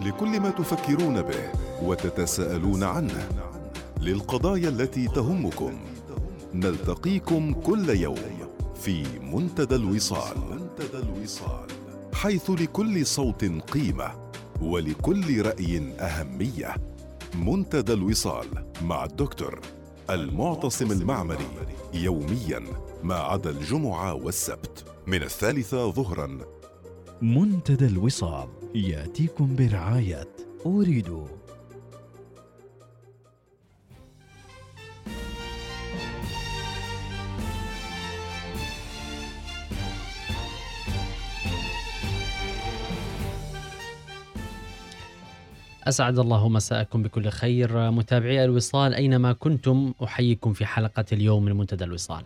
لكل ما تفكرون به وتتساءلون عنه. للقضايا التي تهمكم. نلتقيكم كل يوم في منتدى الوصال. حيث لكل صوت قيمة ولكل رأي أهمية. منتدى الوصال مع الدكتور المعتصم المعمري يوميا ما عدا الجمعة والسبت من الثالثة ظهرا. منتدى الوصال. يأتيكم برعاية. أريد. أسعد الله مساءكم بكل خير. متابعي الوصال أينما كنتم؟ أحييكم في حلقة اليوم من منتدى الوصال.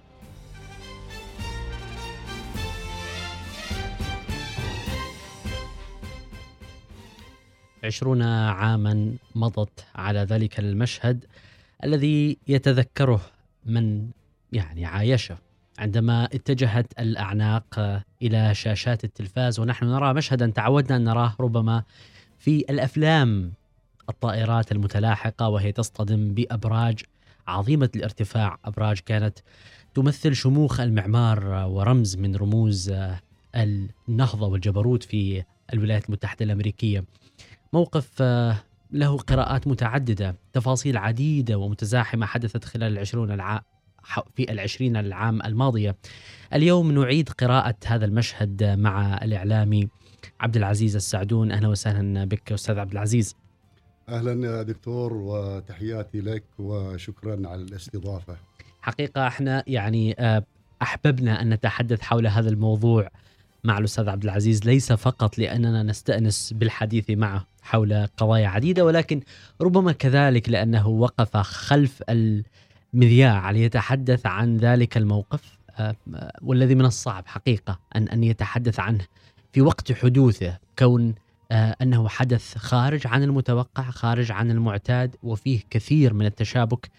عشرون عاما مضت على ذلك المشهد الذي يتذكره من يعني عايشه عندما اتجهت الأعناق إلى شاشات التلفاز ونحن نرى مشهدا تعودنا أن نراه ربما في الأفلام الطائرات المتلاحقة وهي تصطدم بأبراج عظيمة الارتفاع، أبراج كانت تمثل شموخ المعمار ورمز من رموز النهضة والجبروت في الولايات المتحدة الأمريكية. موقف له قراءات متعددة، تفاصيل عديدة ومتزاحمة حدثت خلال العشرون العام في العشرين العام الماضية. اليوم نعيد قراءة هذا المشهد مع الإعلامي عبد العزيز السعدون. أهلا وسهلا بك أستاذ عبد العزيز أهلا يا دكتور وتحياتي لك وشكرا على الاستضافة. حقيقة إحنا يعني آه، أحببنا أن نتحدث حول هذا الموضوع مع الأستاذ عبد العزيز ليس فقط لأننا نستأنس بالحديث معه. حول قضايا عديدة ولكن ربما كذلك لأنه وقف خلف المذياع ليتحدث عن ذلك الموقف. آه، والذي من الصعب حقيقة ان أن يتحدث عنه في وقت حدوثه كون آه، أنه حدث خارج عن المتوقع خارج عن المعتاد وفيه كثير من التشابك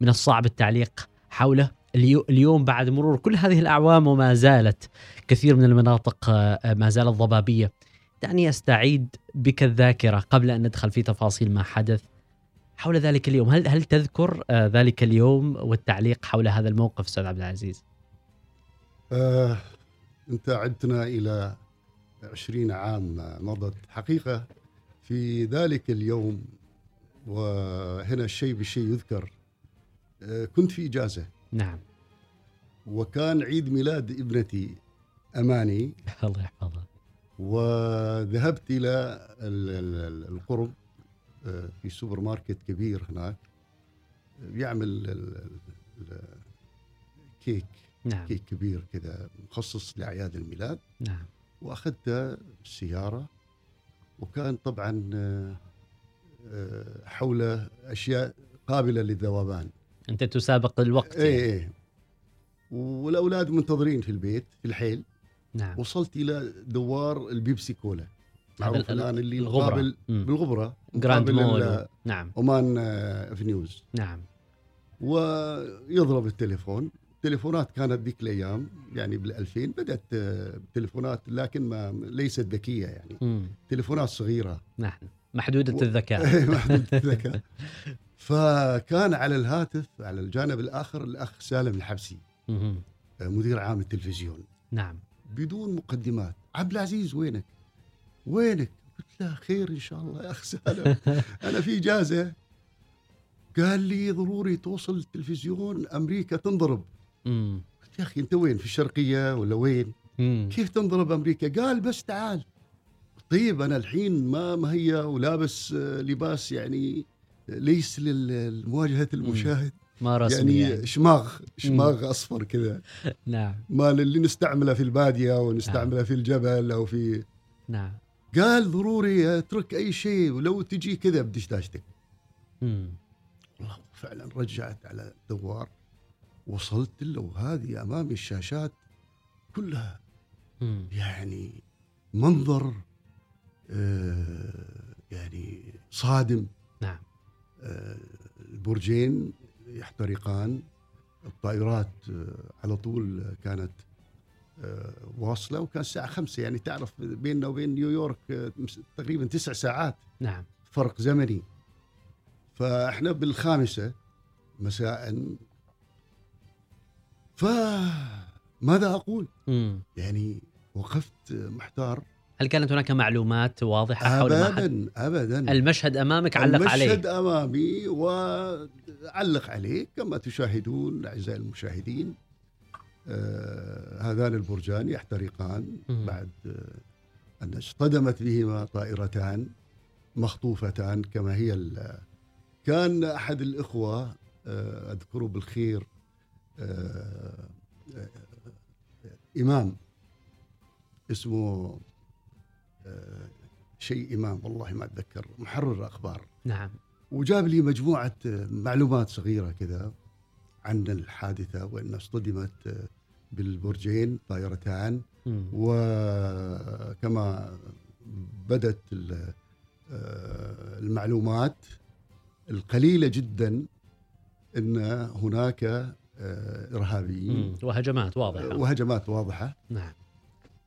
من الصعب التعليق حوله. اليوم بعد مرور كل هذه الأعوام وما زالت كثير من المناطق آه، ما زالت ضبابية دعني استعيد بك الذاكرة قبل أن ندخل في تفاصيل ما حدث حول ذلك اليوم. هل هل تذكر آه، ذلك اليوم والتعليق حول هذا الموقف أستاذ عبد العزيز؟ آه، أنت عدتنا إلى عشرين عام مضت حقيقة. في ذلك اليوم وهنا الشيء بالشيء يذكر آه، كنت في إجازة. نعم. وكان عيد ميلاد ابنتي أماني. الله يحفظها. وذهبت إلى القرب آه، في سوبر ماركت كبير هناك يعمل كيك نعم. كيك كبير كذا مخصص لأعياد الميلاد. نعم. وأخذت السياره وكان طبعا آه، آه، حول أشياء قابلة للذوبان. أنت تسابق الوقت اي يعني. اي والأولاد منتظرين في البيت في الحيل. نعم. وصلت إلى دوار البيبسي كولا. معروف الآن اللي مقابل بالغبرة Grand Mall نعم. Oman Avenues نعم. ويضرب التليفون. التليفونات كانت ذيك الأيام يعني بال 2000 بدات تليفونات لكن ما ليست ذكية يعني. مم. تليفونات صغيرة. نعم. محدودة و... الذكاء. محدودة الذكاء. فكان على الهاتف على الجانب الآخر الأخ سالم الحبسي مم. مدير عام التلفزيون. نعم. بدون مقدمات عبد العزيز وينك؟ وينك؟ قلت له خير إن شاء الله يا اخ سالم أنا في إجازة قال لي ضروري توصل التلفزيون أمريكا تنضرب قلت يا أخي أنت وين في الشرقية ولا وين؟ مم. كيف تنضرب أمريكا؟ قال بس تعال طيب أنا الحين ما مهيأ ولابس لباس يعني ليس لمواجهه المشاهد ما رسمي يعني, يعني. شماغ شماغ مم. أصفر كذا نعم ما اللي نستعمله في البادية ونستعمله نعم. في الجبل أو في نعم قال ضروري أترك أي شيء ولو تجي كذا بدشداشتك والله فعلا رجعت على الدوار وصلت له وهذه امامي الشاشات كلها مم. يعني منظر آه يعني صادم نعم آه البرجين يحترقان. الطائرات آه على طول كانت آه، واصلة وكان الساعة خمسة. يعني تعرف بيننا وبين نيويورك آه، تقريبا تسع ساعات نعم. فرق زمني. فإحنا بالخامسة مساء. فماذا أقول؟ مم. يعني وقفت محتار. هل كانت هناك معلومات واضحة حول؟ ابدا ابدا المشهد أمامك علق عليه المشهد أمامي وعلق عليه كما تشاهدون أعزائي المشاهدين آه هذان البرجان يحترقان. بعد آه أن اصطدمت بهما طائرتان مخطوفتان كما هي كان أحد الإخوة آه اذكره بالخير آه آه إمام اسمه شيء إمام والله ما أتذكر محرر أخبار. نعم. وجاب لي مجموعة آه، معلومات صغيرة كذا عن الحادثة وأن اصطدمت آه، بالبرجين طائرتان. وكما بدت آه، المعلومات القليلة جدا أن هناك إرهابيين. وهجمات واضحة. وهجمات واضحة. نعم.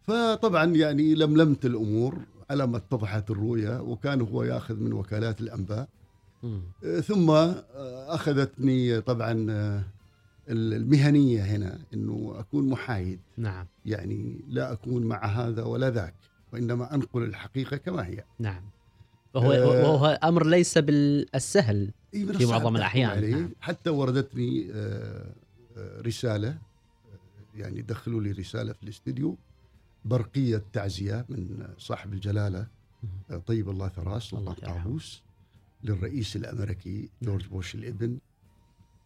فطبعا يعني لملمت الأمور على ما اتضحت الرؤية وكان هو يأخذ من وكالات الأنباء. ثم آه، أخذتني طبعا آه، المهنية هنا إنه أكون محايد. نعم. يعني لا أكون مع هذا ولا ذاك وإنما أنقل الحقيقة كما هي. نعم. وهو, آه، وهو أمر ليس بالسهل في معظم عليه. نعم. حتى وردتني آه، رسالة يعني دخلوا لي رسالة في الاستديو. برقية تعزيه من صاحب الجلالة آه، طيب الله ثراه الله سلطان. قابوس للرئيس الأمريكي جورج بوش الإبن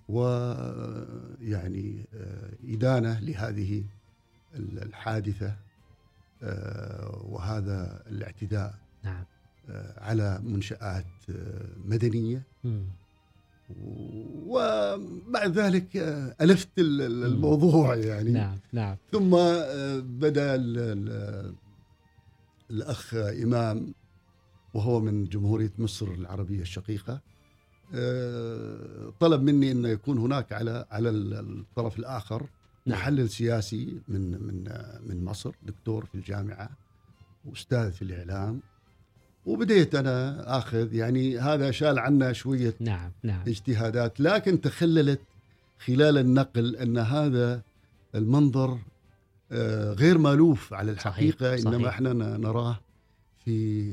ويعني إدانة لهذه ال- الحادثة آه، وهذا الاعتداء نعم آه، على منشآت آه، مدنية مم. وبعد ذلك آه، ألفت ال- ال- الموضوع يعني. نعم نعم. ثم آه، بدأ ال- ال- الأخ إمام وهو من جمهورية مصر العربية الشقيقة آه، طلب مني أن يكون هناك على على ال- الطرف الآخر نعم. محلل سياسي من من من مصر دكتور في الجامعة وأستاذ في الإعلام وبديت أنا آخذ يعني هذا شال عنا شوية نعم نعم اجتهادات لكن تخللت خلال النقل أن هذا المنظر آه، غير مألوف على الحقيقة صحيح. إنما إحنا ن- نراه في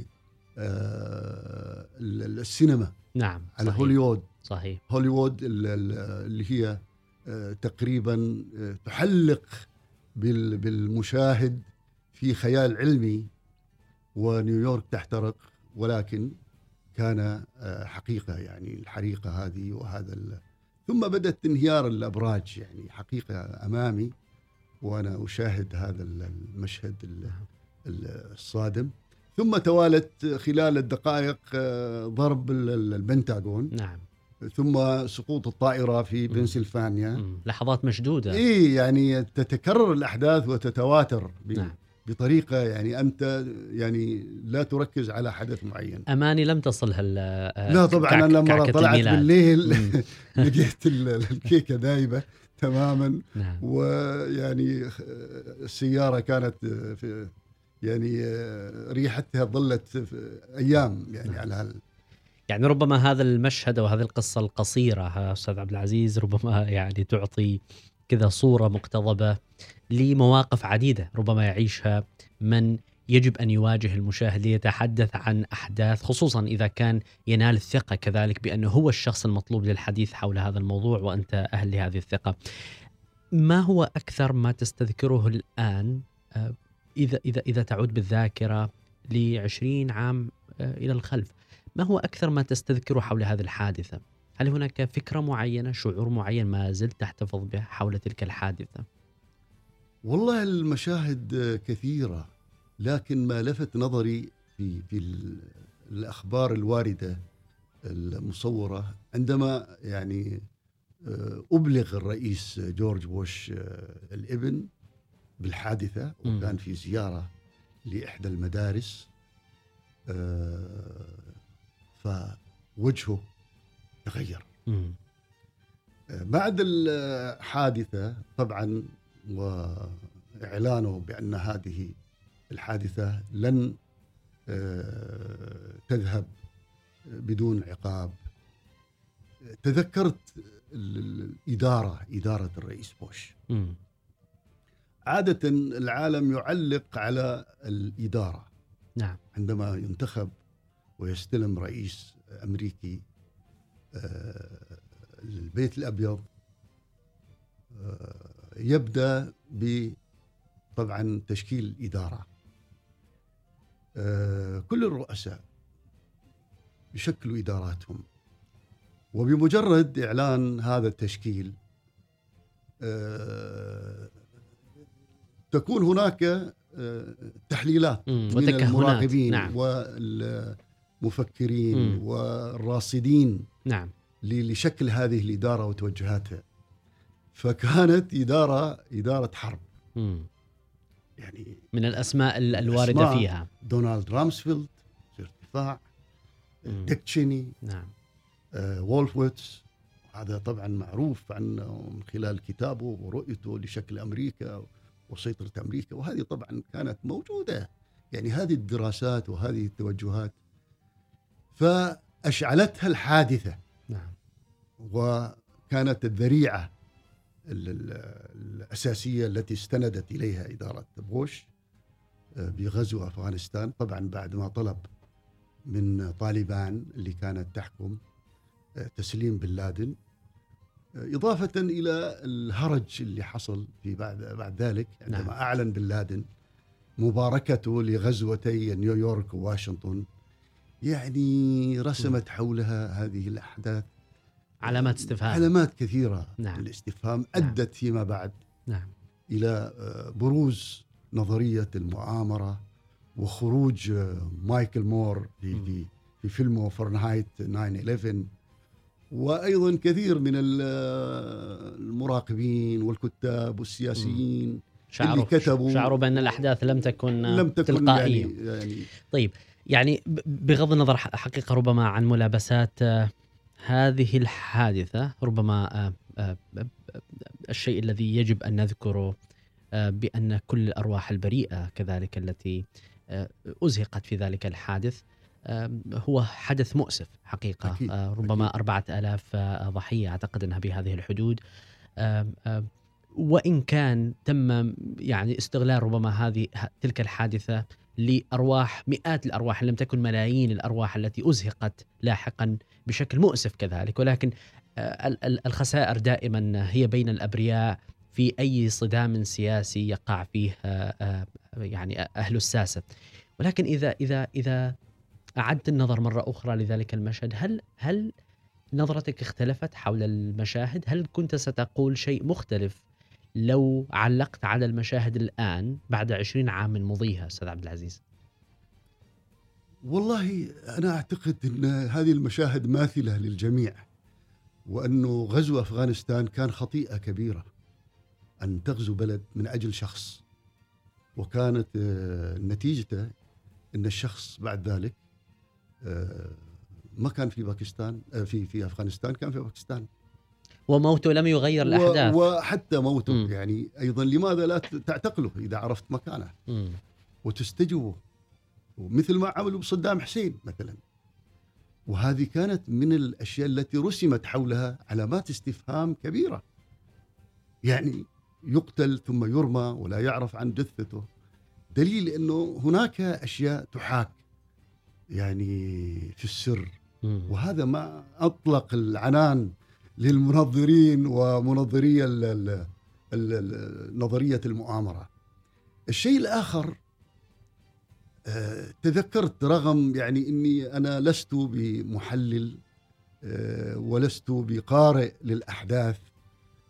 آه، ال- السينما نعم على صحيح. هوليوود صحيح هوليوود ال- ال- اللي هي آه، تقريبا تحلق بال- بالمشاهد في خيال علمي ونيويورك تحترق ولكن كان آه، حقيقة يعني الحريقة هذه وهذا ال... ثم بدأت انهيار الأبراج يعني حقيقة أمامي وأنا أشاهد هذا ال- المشهد ال- ال- الصادم. ثم توالت خلال الدقائق آه، ضرب ال- ال- البنتاغون. نعم. ثم سقوط الطائرة في بنسلفانيا. لحظات مشدودة. اي يعني تتكرر الأحداث وتتواتر نعم. بطريقة يعني أنت يعني لا تركز على حدث معين أماني لم تصل هال آه، لا طبعا كعك- أنا كعكة طلعت الميلاد. بالليل. لقيت ال- الكيكة ذايبه تماما نعم ويعني السيارة كانت في يعني ريحتها ظلت أيام يعني نعم. على هال يعني ربما هذا المشهد أو هذه القصة القصيرة أستاذ عبد العزيز ربما يعني تعطي كذا صورة مقتضبة لمواقف عديدة ربما يعيشها من يجب أن يواجه المشاهد ليتحدث عن أحداث خصوصا إذا كان ينال الثقة كذلك بأنه هو الشخص المطلوب للحديث حول هذا الموضوع وأنت أهل لهذه الثقة. ما هو أكثر ما تستذكره الآن آه، إذا إذا إذا تعود بالذاكرة ل 20 عام آه، إلى الخلف؟ ما هو أكثر ما تستذكره حول هذه الحادثة؟ هل هناك فكرة معينة شعور معين ما زلت تحتفظ به حول تلك الحادثة؟ والله المشاهد كثيرة لكن ما لفت نظري في في ال- الأخبار الواردة المصورة عندما يعني آه، أبلغ الرئيس جورج بوش آه، الابن بالحادثة. وكان في زيارة لإحدى المدارس آه، فوجهه تغير. بعد الحادثة طبعا إعلانه بأن هذه الحادثة لن آه، تذهب بدون عقاب. تذكرت ال- الإدارة إدارة الرئيس بوش. مم. عادة العالم يعلق على الإدارة. نعم. عندما ينتخب ويستلم رئيس أمريكي آه، البيت الأبيض يبدأ ب طبعا تشكيل إدارة. آه، كل الرؤساء يشكلوا إداراتهم. وبمجرد إعلان هذا التشكيل آه، تكون هناك آه، تحليلات. من المراقبين نعم. والمفكرين مم. والراصدين نعم. لشكل هذه الإدارة وتوجهاتها. فكانت إدارة إدارة حرب. مم. يعني من الأسماء ال- الواردة الأسماء. فيها. دونالد رامسفيلد وزير الدفاع مم. ديك تشيني نعم. آه، وولفويتس هذا طبعا معروف عنه من خلال كتابه ورؤيته لشكل أمريكا وسيطرة أمريكا وهذه طبعا كانت موجودة. يعني هذه الدراسات وهذه التوجهات. فأشعلتها الحادثة. نعم. وكانت الذريعة. ال- ال- الأساسية التي استندت إليها إدارة بوش آه، بغزو أفغانستان. طبعا بعد ما طلب من طالبان اللي كانت تحكم آه، تسليم بن لادن آه، إضافة إلى الهرج اللي حصل في بعد بعد ذلك. عندما نعم. أعلن بن لادن مباركته لغزوتي نيويورك وواشنطن يعني رسمت حولها هذه الأحداث علامات استفهام. علامات كثيرة نعم. الاستفهام أدت فيما بعد نعم. إلى آه، بروز نظرية المؤامرة وخروج آه، مايكل مور في. في في فيلمه فرنهايت 9/11 وأيضا كثير من آه، المراقبين والكتاب والسياسيين شعروا كتبوا- شعروا بأن الأحداث لم تكن لم تكن تلقائية. يعني, يعني. طيب يعني بغض النظر حقيقة ربما عن ملابسات هذه الحادثة ربما آه، آه، آه، الشيء الذي يجب أن نذكره بأن كل الأرواح البريئة كذلك التي أزهقت في ذلك الحادث هو حدث مؤسف حقيقة أكيد، ربما أكيد. أربعة ألاف ضحية أعتقد أنها بهذه الحدود وإن كان تم يعني استغلال ربما هذه تلك الحادثة لأرواح مئات الأرواح إن لم تكن ملايين الأرواح التي أزهقت لاحقا بشكل مؤسف كذلك. ولكن آه، ال- ال- الخسائر دائما هي بين الأبرياء في أي صدام سياسي يقع فيه آه، آه، يعني أهل الساسة. ولكن إذا إذا إذا أعدت النظر مرة أخرى لذلك المشهد هل هل نظرتك اختلفت حول المشاهد؟ هل كنت ستقول شيء مختلف لو علقت على المشاهد الآن بعد 20 عام من مضيها أستاذ عبد العزيز. والله أنا أعتقد أن هذه المشاهد ماثلة للجميع وأنه غزو أفغانستان كان خطيئة كبيرة أن تغزو بلد من أجل شخص وكانت آه، نتيجته أن الشخص بعد ذلك آه، ما كان في باكستان آه، في في أفغانستان كان في باكستان. وموته لم يغير الأحداث. و- وحتى موته مم. يعني أيضا لماذا لا تعتقله إذا عرفت مكانه؟ مم. وتستجوبه ومثل ما عملوا بصدام حسين مثلا. وهذه كانت من الأشياء التي رسمت حولها علامات استفهام كبيرة. يعني يقتل ثم يرمى ولا يعرف عن جثته. دليل أنه هناك أشياء تحاك يعني في السر. وهذا ما أطلق العنان للمنظرين ومنظري ال- ال- ال- ال- نظرية المؤامرة. الشيء الآخر آه، تذكرت رغم يعني إني أنا لست بمحلل آه، ولست بقارئ للأحداث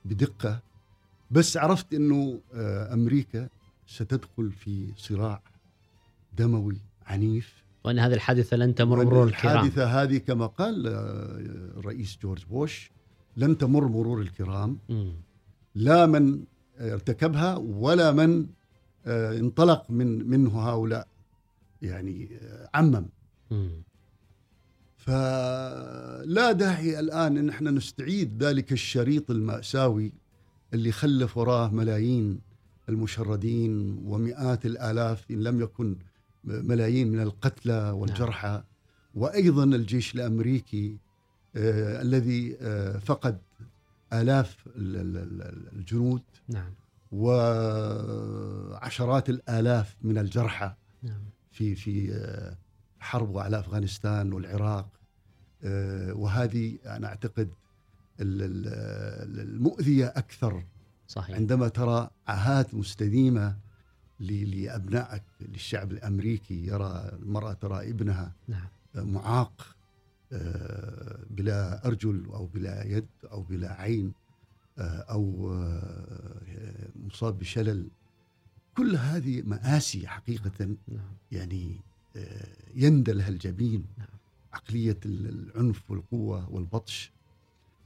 بدقة بس عرفت إنه آه، أمريكا ستدخل في صراع دموي عنيف وأن هذه الحادثة لن تمر وأن مرور الكرام الحادثة هذه كما قال الرئيس جورج بوش لن تمر مرور الكرام. لا من ارتكبها ولا من آه، انطلق من منه هؤلاء يعني آه، عمم مم. فلا داعي الآن أن إحنا نستعيد ذلك الشريط المأساوي اللي خلف وراه ملايين المشردين ومئات الآلاف إن لم يكن ملايين من القتلى والجرحى وأيضا الجيش الأمريكي آه الذي آه فقد ال- الجنود نعم. وعشرات الآلاف من الجرحى نعم. في في آه، حرب على أفغانستان والعراق. آه، وهذه أنا أعتقد ال- ال- المؤذية أكثر صحيح. عندما ترى عاهات مستديمة لأبنائك للشعب الأمريكي يرى المرأة ترى ابنها نعم. معاق. آه، بلا أرجل أو بلا يد أو بلا عين آه، أو آه، مصاب بشلل كل هذه مآسي حقيقة نعم يعني آه، يندى لها الجبين نعم. عقلية العنف والقوة والبطش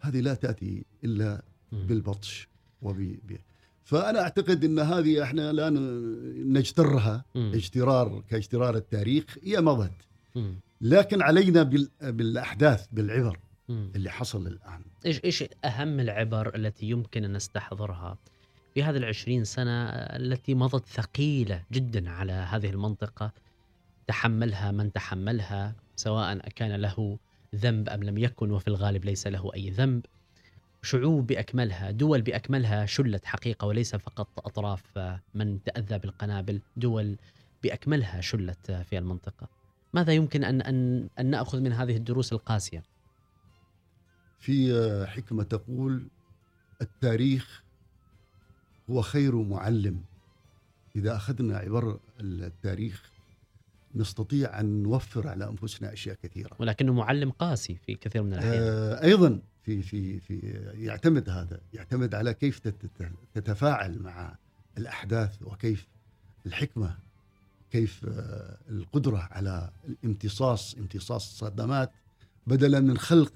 هذه لا تأتي إلا مم. بالبطش وب فأنا أعتقد إن هذه إحنا لا نجترها. اجترار كاجترار التاريخ هي مضت. لكن علينا بال- بالأحداث بالعبر. اللي حصل الآن. إيش إيش أهم العبر التي يمكن أن نستحضرها في هذه العشرين سنة التي مضت ثقيلة جدا على هذه المنطقة؟ تحملها من تحملها سواء كان له ذنب أم لم يكن وفي الغالب ليس له أي ذنب. شعوب بأكملها دول بأكملها شلت حقيقة وليس فقط أطراف من تأذى بالقنابل دول بأكملها شلت في المنطقة. ماذا يمكن أن, أن, أن نأخذ من هذه الدروس القاسية؟ في آه، حكمة تقول التاريخ هو خير معلم. إذا أخذنا عبر التاريخ نستطيع أن نوفر على أنفسنا أشياء كثيرة. ولكنه معلم قاسي في كثير من الأحيان. آه، أيضا في في في يعتمد هذا يعتمد على كيف تت- تتفاعل مع الأحداث وكيف الحكمة كيف آه، القدرة على الامتصاص امتصاص الصدمات بدلا من خلق.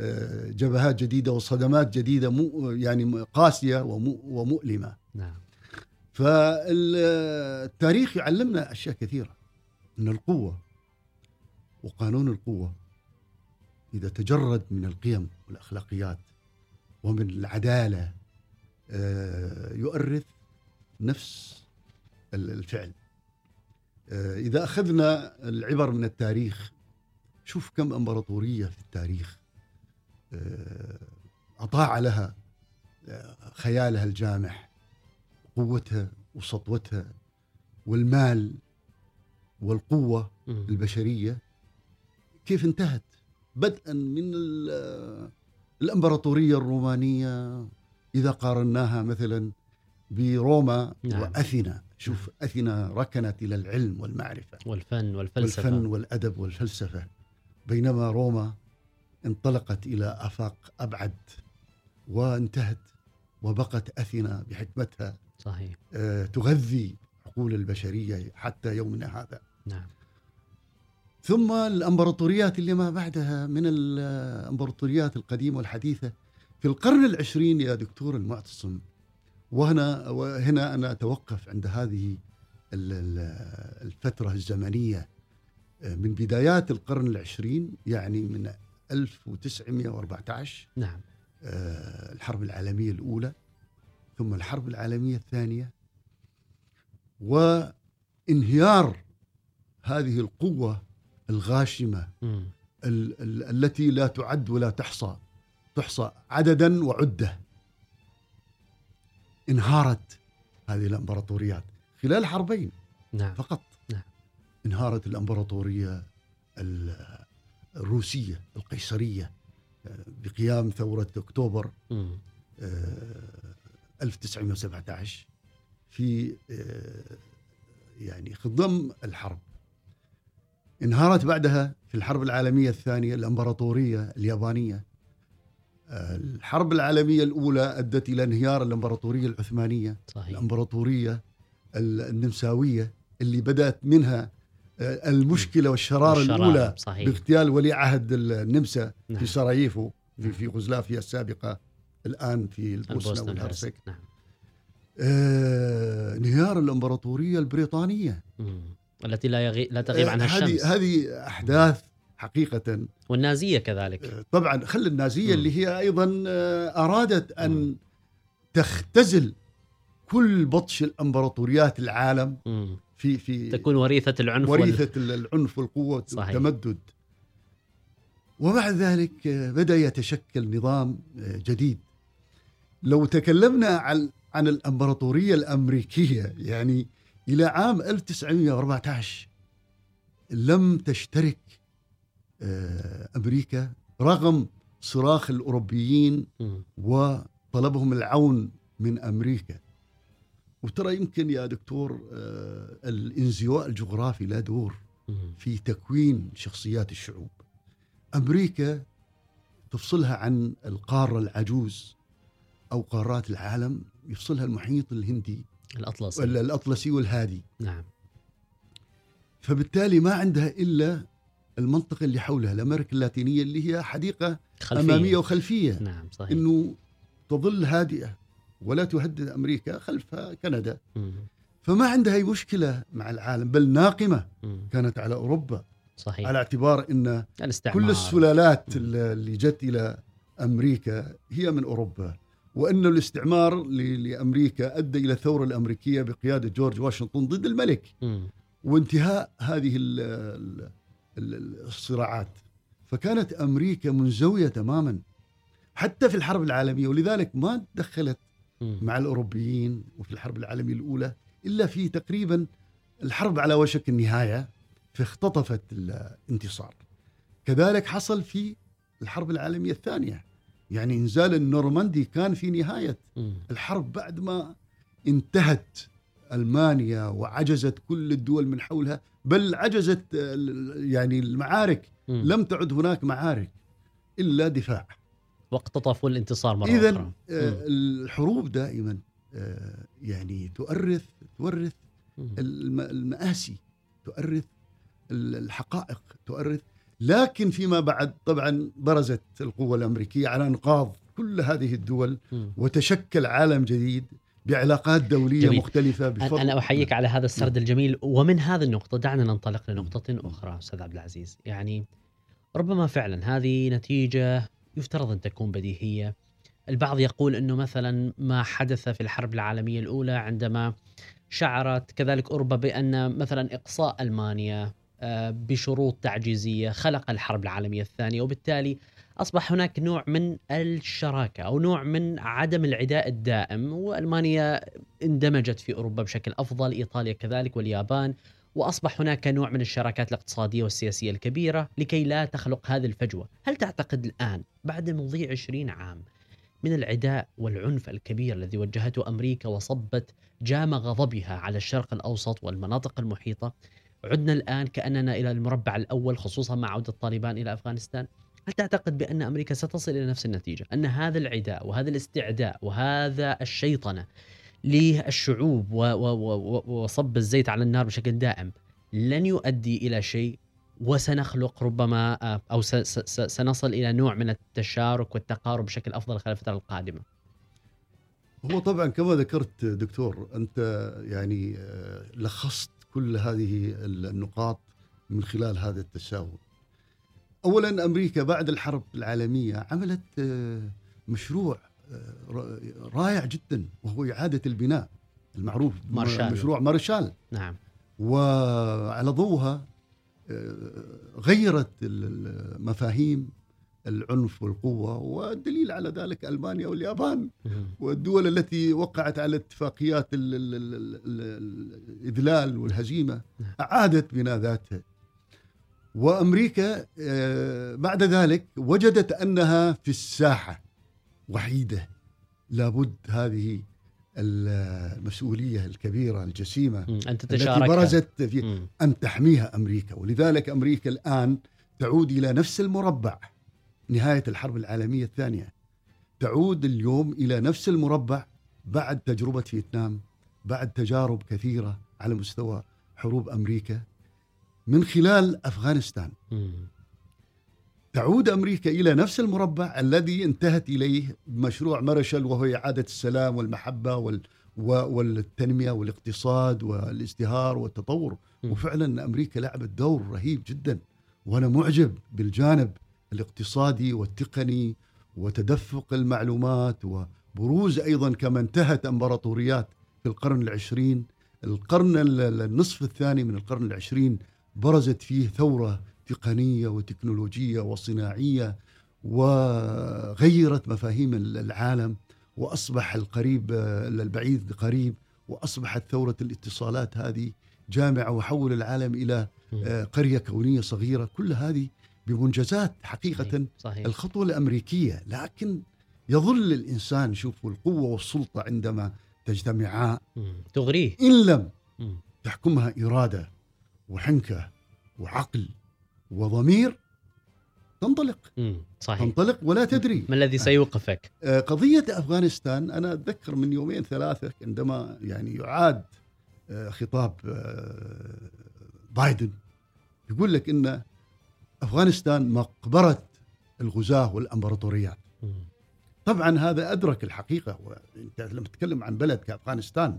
آه، جبهات جديدة وصدمات جديدة مو يعني قاسية ومو- ومؤلمة. نعم. فالتاريخ يعلمنا أشياء كثيرة إن القوة وقانون القوة إذا تجرد من القيم والأخلاقيات ومن العدالة آه، يؤرث نفس ال- الفعل. آه، إذا أخذنا العبر من التاريخ شوف كم إمبراطورية في التاريخ آه، أطاع لها آه، خيالها الجامح قوتها وسطوتها والمال والقوة. البشرية كيف انتهت بدءا من ال- الإمبراطورية الرومانية إذا قارناها مثلا بروما نعم. وأثينا. شوف أثينا ركنت إلى العلم والمعرفة. والفن والفلسفة. والفن والأدب والفلسفة. بينما روما انطلقت إلى آفاق أبعد وانتهت وبقت أثينا بحكمتها صحيح. آه، تغذي عقول البشرية حتى يومنا هذا. نعم. ثم الأمبراطوريات اللي ما بعدها من الأمبراطوريات القديمة والحديثة. في القرن العشرين يا دكتور المعتصم وهنا وهنا أنا أتوقف عند هذه ال- ال- الفترة الزمنية. آه، من بدايات القرن العشرين يعني من 1914 نعم. آه، الحرب العالمية الأولى ثم الحرب العالمية الثانية وانهيار هذه القوة الغاشمة مم. ال- ال- التي لا تعد ولا تحصى تحصى عددا وعدة. انهارت هذه الإمبراطوريات خلال حربين نعم فقط نعم. انهارت الإمبراطورية ال- الروسية القيصرية آه، بقيام ثورة أكتوبر. آه، 1917 في آه، يعني خضم الحرب انهارت بعدها في الحرب العالمية الثانية الإمبراطورية اليابانية آه، الحرب العالمية الأولى أدت إلى انهيار الإمبراطورية العثمانية صحيح. الإمبراطورية ال- النمساوية اللي بدأت منها آه، المشكلة والشرارة والشرارة، الأولى صحيح. باغتيال ولي عهد النمسا نعم. في سراييفو في نعم. في يوغوسلافيا السابقة الآن في البوسنة والهرسك. نعم. آه، انهيار الإمبراطورية البريطانية. مم. التي لا يغي... لا تغيب آه، عنها الشمس. هذه هذه أحداث حقيقة والنازية كذلك آه، طبعا خل النازية مم. اللي هي أيضا آه، أرادت مم. ان تختزل كل بطش الأمبراطوريات العالم مم. في في تكون وريثة العنف وال- وريثة العنف والقوة صحيح. والتمدد وبعد ذلك آه، بدأ يتشكل نظام جديد لو تكلمنا عن عن الأمبراطورية الأمريكية يعني إلى عام 1914 لم تشترك أمريكا رغم صراخ الأوروبيين. وطلبهم العون من أمريكا. وترى يمكن يا دكتور آه، الانزواء الجغرافي له دور. في تكوين شخصيات الشعوب. أمريكا تفصلها عن القارة العجوز أو قارات العالم يفصلها المحيط الهندي الأطلسي. ال- الأطلسي والهادي. نعم. فبالتالي ما عندها إلا المنطقة اللي حولها الأمريكا اللاتينية اللي هي حديقة خلفية. أمامية وخلفية. نعم صحيح. إنه تظل هادئة ولا تهدد أمريكا خلفها كندا. مم. فما عندها أي مشكلة مع العالم بل ناقمة مم. كانت على أوروبا. صحيح. على اعتبار إن الاستعمار. كل السلالات اللي جت إلى أمريكا هي من أوروبا. وإن الاستعمار ل- لأمريكا أدى إلى الثورة الأمريكية بقيادة جورج واشنطن ضد الملك. مم. وانتهاء هذه ال ال ال الصراعات فكانت أمريكا منزوية تماما حتى في الحرب العالمية ولذلك ما تدخلت. مع الأوروبيين وفي الحرب العالمية الأولى إلا في تقريبا الحرب على وشك النهاية فاختطفت الانتصار. كذلك حصل في الحرب العالمية الثانية يعني إنزال النورماندي كان في نهاية. الحرب بعد ما انتهت ألمانيا وعجزت كل الدول من حولها بل عجزت ال- يعني المعارك. مم. لم تعد هناك معارك إلا دفاع. واقتطفوا الانتصار مرة اذا أخرى. آه، الحروب دائما آه، يعني تؤرث تورث المآسي تؤرث ال- الحقائق تؤرث. لكن فيما بعد طبعا برزت القوة الأمريكية على أنقاض كل هذه الدول. وتشكل عالم جديد. بعلاقات دولية جميل. مختلفة بفضل أنا أحييك على هذا السرد الجميل ومن هذه النقطة دعنا ننطلق لنقطة أخرى أستاذ عبد العزيز. يعني ربما فعلا هذه نتيجة يفترض أن تكون بديهية. البعض يقول أنه مثلا ما حدث في الحرب العالمية الأولى عندما شعرت كذلك أوروبا بأن مثلا إقصاء ألمانيا آه، بشروط تعجيزية خلق الحرب العالمية الثانية وبالتالي أصبح هناك نوع من الشراكة أو نوع من عدم العداء الدائم وألمانيا اندمجت في أوروبا بشكل أفضل، إيطاليا كذلك واليابان، وأصبح هناك نوع من الشراكات الاقتصادية والسياسية الكبيرة لكي لا تخلق هذه الفجوة، هل تعتقد الآن بعد مضي 20 عام من العداء والعنف الكبير الذي وجهته أمريكا وصبت جام غضبها على الشرق الأوسط والمناطق المحيطة، عدنا الآن كأننا إلى المربع الأول خصوصا مع عودة طالبان إلى أفغانستان؟ هل تعتقد بأن أمريكا ستصل إلى نفس النتيجة؟ أن هذا العداء وهذا الاستعداء وهذا الشيطنة للشعوب وصب الزيت على النار بشكل دائم لن يؤدي إلى شيء وسنخلق ربما آه، أو سنصل إلى نوع من التشارك والتقارب بشكل أفضل خلال الفترة القادمة. هو طبعا كما ذكرت دكتور أنت يعني آه، لخصت كل هذه النقاط من خلال هذا التساؤل أولا أمريكا بعد الحرب العالمية عملت آه، مشروع آه، رائع جدا وهو إعادة البناء المعروف مارشال. مشروع مارشال نعم. وعلى ضوءها آه، غيرت المفاهيم العنف والقوة والدليل على ذلك ألمانيا واليابان. والدول التي وقعت على اتفاقيات ال- ال- ال- ال- الإذلال والهزيمة نعم. أعادت بناء ذاتها وأمريكا آه، بعد ذلك وجدت أنها في الساحة وحيدة لابد هذه المسؤولية الكبيرة الجسيمة مم. أن التي تتشارك برزت في. أن تحميها أمريكا ولذلك أمريكا الآن تعود إلى نفس المربع نهاية الحرب العالمية الثانية تعود اليوم إلى نفس المربع بعد تجربة فيتنام بعد تجارب كثيرة على مستوى حروب أمريكا من خلال أفغانستان مم. تعود أمريكا إلى نفس المربع الذي انتهت إليه مشروع مارشال وهو إعادة السلام والمحبة وال و- والتنمية والاقتصاد والازدهار والتطور. وفعلا أمريكا لعبت دور رهيب جدا وأنا معجب بالجانب الاقتصادي والتقني وتدفق المعلومات وبروز أيضا كما انتهت أمبراطوريات في القرن العشرين القرن ال- ال- النصف الثاني من القرن العشرين برزت فيه ثورة تقنية وتكنولوجية وصناعية وغيرت مفاهيم ال- العالم وأصبح القريب البعيد قريب وأصبحت ثورة الاتصالات هذه جامعة وحول العالم إلى مم. آه، قرية كونية صغيرة كل هذه بمنجزات حقيقة صحيح الخطوة الأمريكية لكن يظل الإنسان شوفوا القوة والسلطة عندما تجتمعا. تغريه إن لم. تحكمها إرادة وحنكة وعقل وضمير تنطلق مم. صحيح تنطلق ولا تدري ما الذي سيوقفك؟ آه، قضية أفغانستان أنا أتذكر من يومين ثلاثة عندما يعني يعاد آه، خطاب آه، بايدن يقول لك إن أفغانستان مقبرة الغزاة والأمبراطوريات مم. طبعا هذا أدرك الحقيقة وأنت لما تتكلم عن بلد كأفغانستان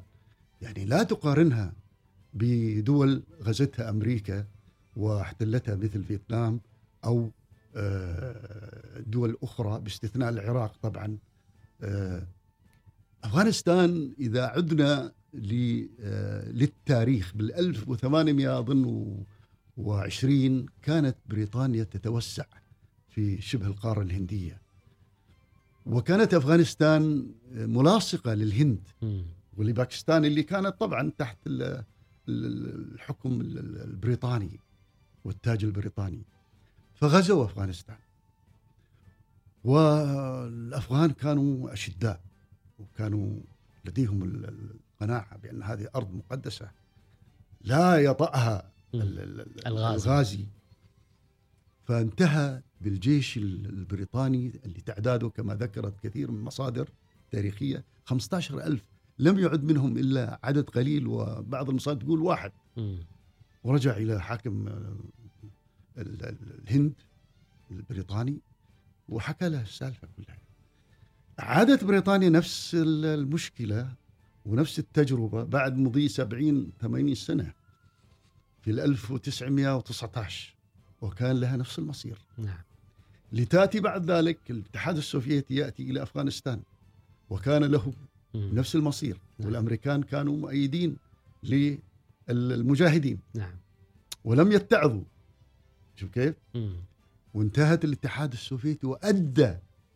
يعني لا تقارنها بدول غزتها أمريكا واحتلتها مثل فيتنام أو آه، دول أخرى باستثناء العراق طبعا آه، أفغانستان إذا عدنا آه، للتاريخ بال 1800 أظن وعشرين كانت بريطانيا تتوسع في شبه القارة الهندية وكانت أفغانستان ملاصقة للهند. ولباكستان اللي كانت طبعا تحت ال- الحكم ال- ال- البريطاني والتاج البريطاني. فغزوا أفغانستان. والأفغان كانوا أشداء وكانوا لديهم ال- ال- القناعة بأن هذه أرض مقدسة لا يطأها الغازي. الغازي. فانتهى بالجيش ال- البريطاني اللي تعداده كما ذكرت كثير من المصادر التاريخية 15 ألف لم يعد منهم إلا عدد قليل وبعض المصادر تقول واحد. ورجع إلى حاكم آه، ال- ال- الهند البريطاني وحكى له السالفة كلها. عادت بريطانيا نفس ال- المشكلة ونفس التجربة بعد مضي 70 80 سنة في ال 1919 وكان لها نفس المصير. نعم. لتأتي بعد ذلك الاتحاد السوفيتي يأتي إلى أفغانستان وكان له مم. نفس المصير نعم. والأمريكان كانوا مؤيدين للمجاهدين نعم ولم يتعظوا شوف كيف؟ مم. وانتهت الاتحاد السوفيتي وأدى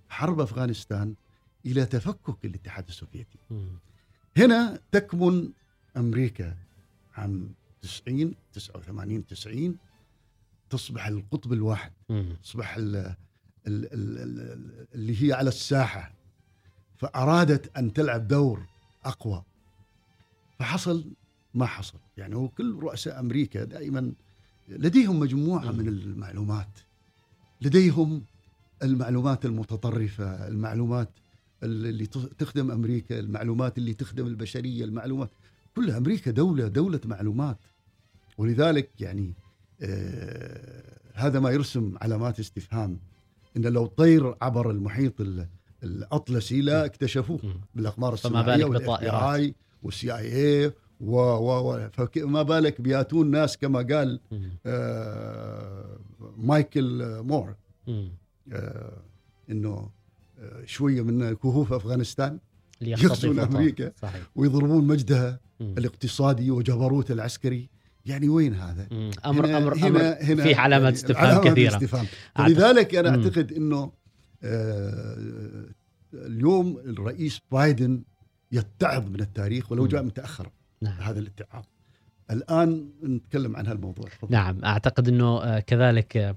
حرب أفغانستان إلى تفكك الاتحاد السوفيتي. مم. هنا تكمن أمريكا عام 90 89 90 تصبح القطب الواحد مم. تصبح ال ال ال ال اللي هي على الساحة فأرادت أن تلعب دور أقوى. فحصل ما حصل. يعني هو كل رؤساء أمريكا دائما لديهم مجموعة من المعلومات. لديهم المعلومات المتطرفة المعلومات اللي تخدم أمريكا المعلومات اللي تخدم البشرية المعلومات. كل أمريكا دولة دولة معلومات. ولذلك يعني آه هذا ما يرسم علامات استفهام. إن لو طير عبر المحيط ال- الأطلسي لا اكتشفوه. بالاقمار الصناعيه بالك بالطائرات. آي وال CIA و و و فما بالك بياتون ناس كما قال. آه مايكل مور. آه إنه آه شوية من كهوف أفغانستان يغزون وطن. أمريكا. صحيح ويضربون مجدها مم. الاقتصادي وجبروت العسكري يعني وين هذا؟ مم. أمر هنا- أمر هنا أمر هنا في علامات يعني استفهام كثيرة استفهام ولذلك أنا. أعتقد إنه اليوم الرئيس بايدن يتعظ من التاريخ ولو. جاء متأخر نعم. هذا الاتعاظ. الآن نتكلم عن هالموضوع. تفضل. نعم أعتقد إنه آه، كذلك آه،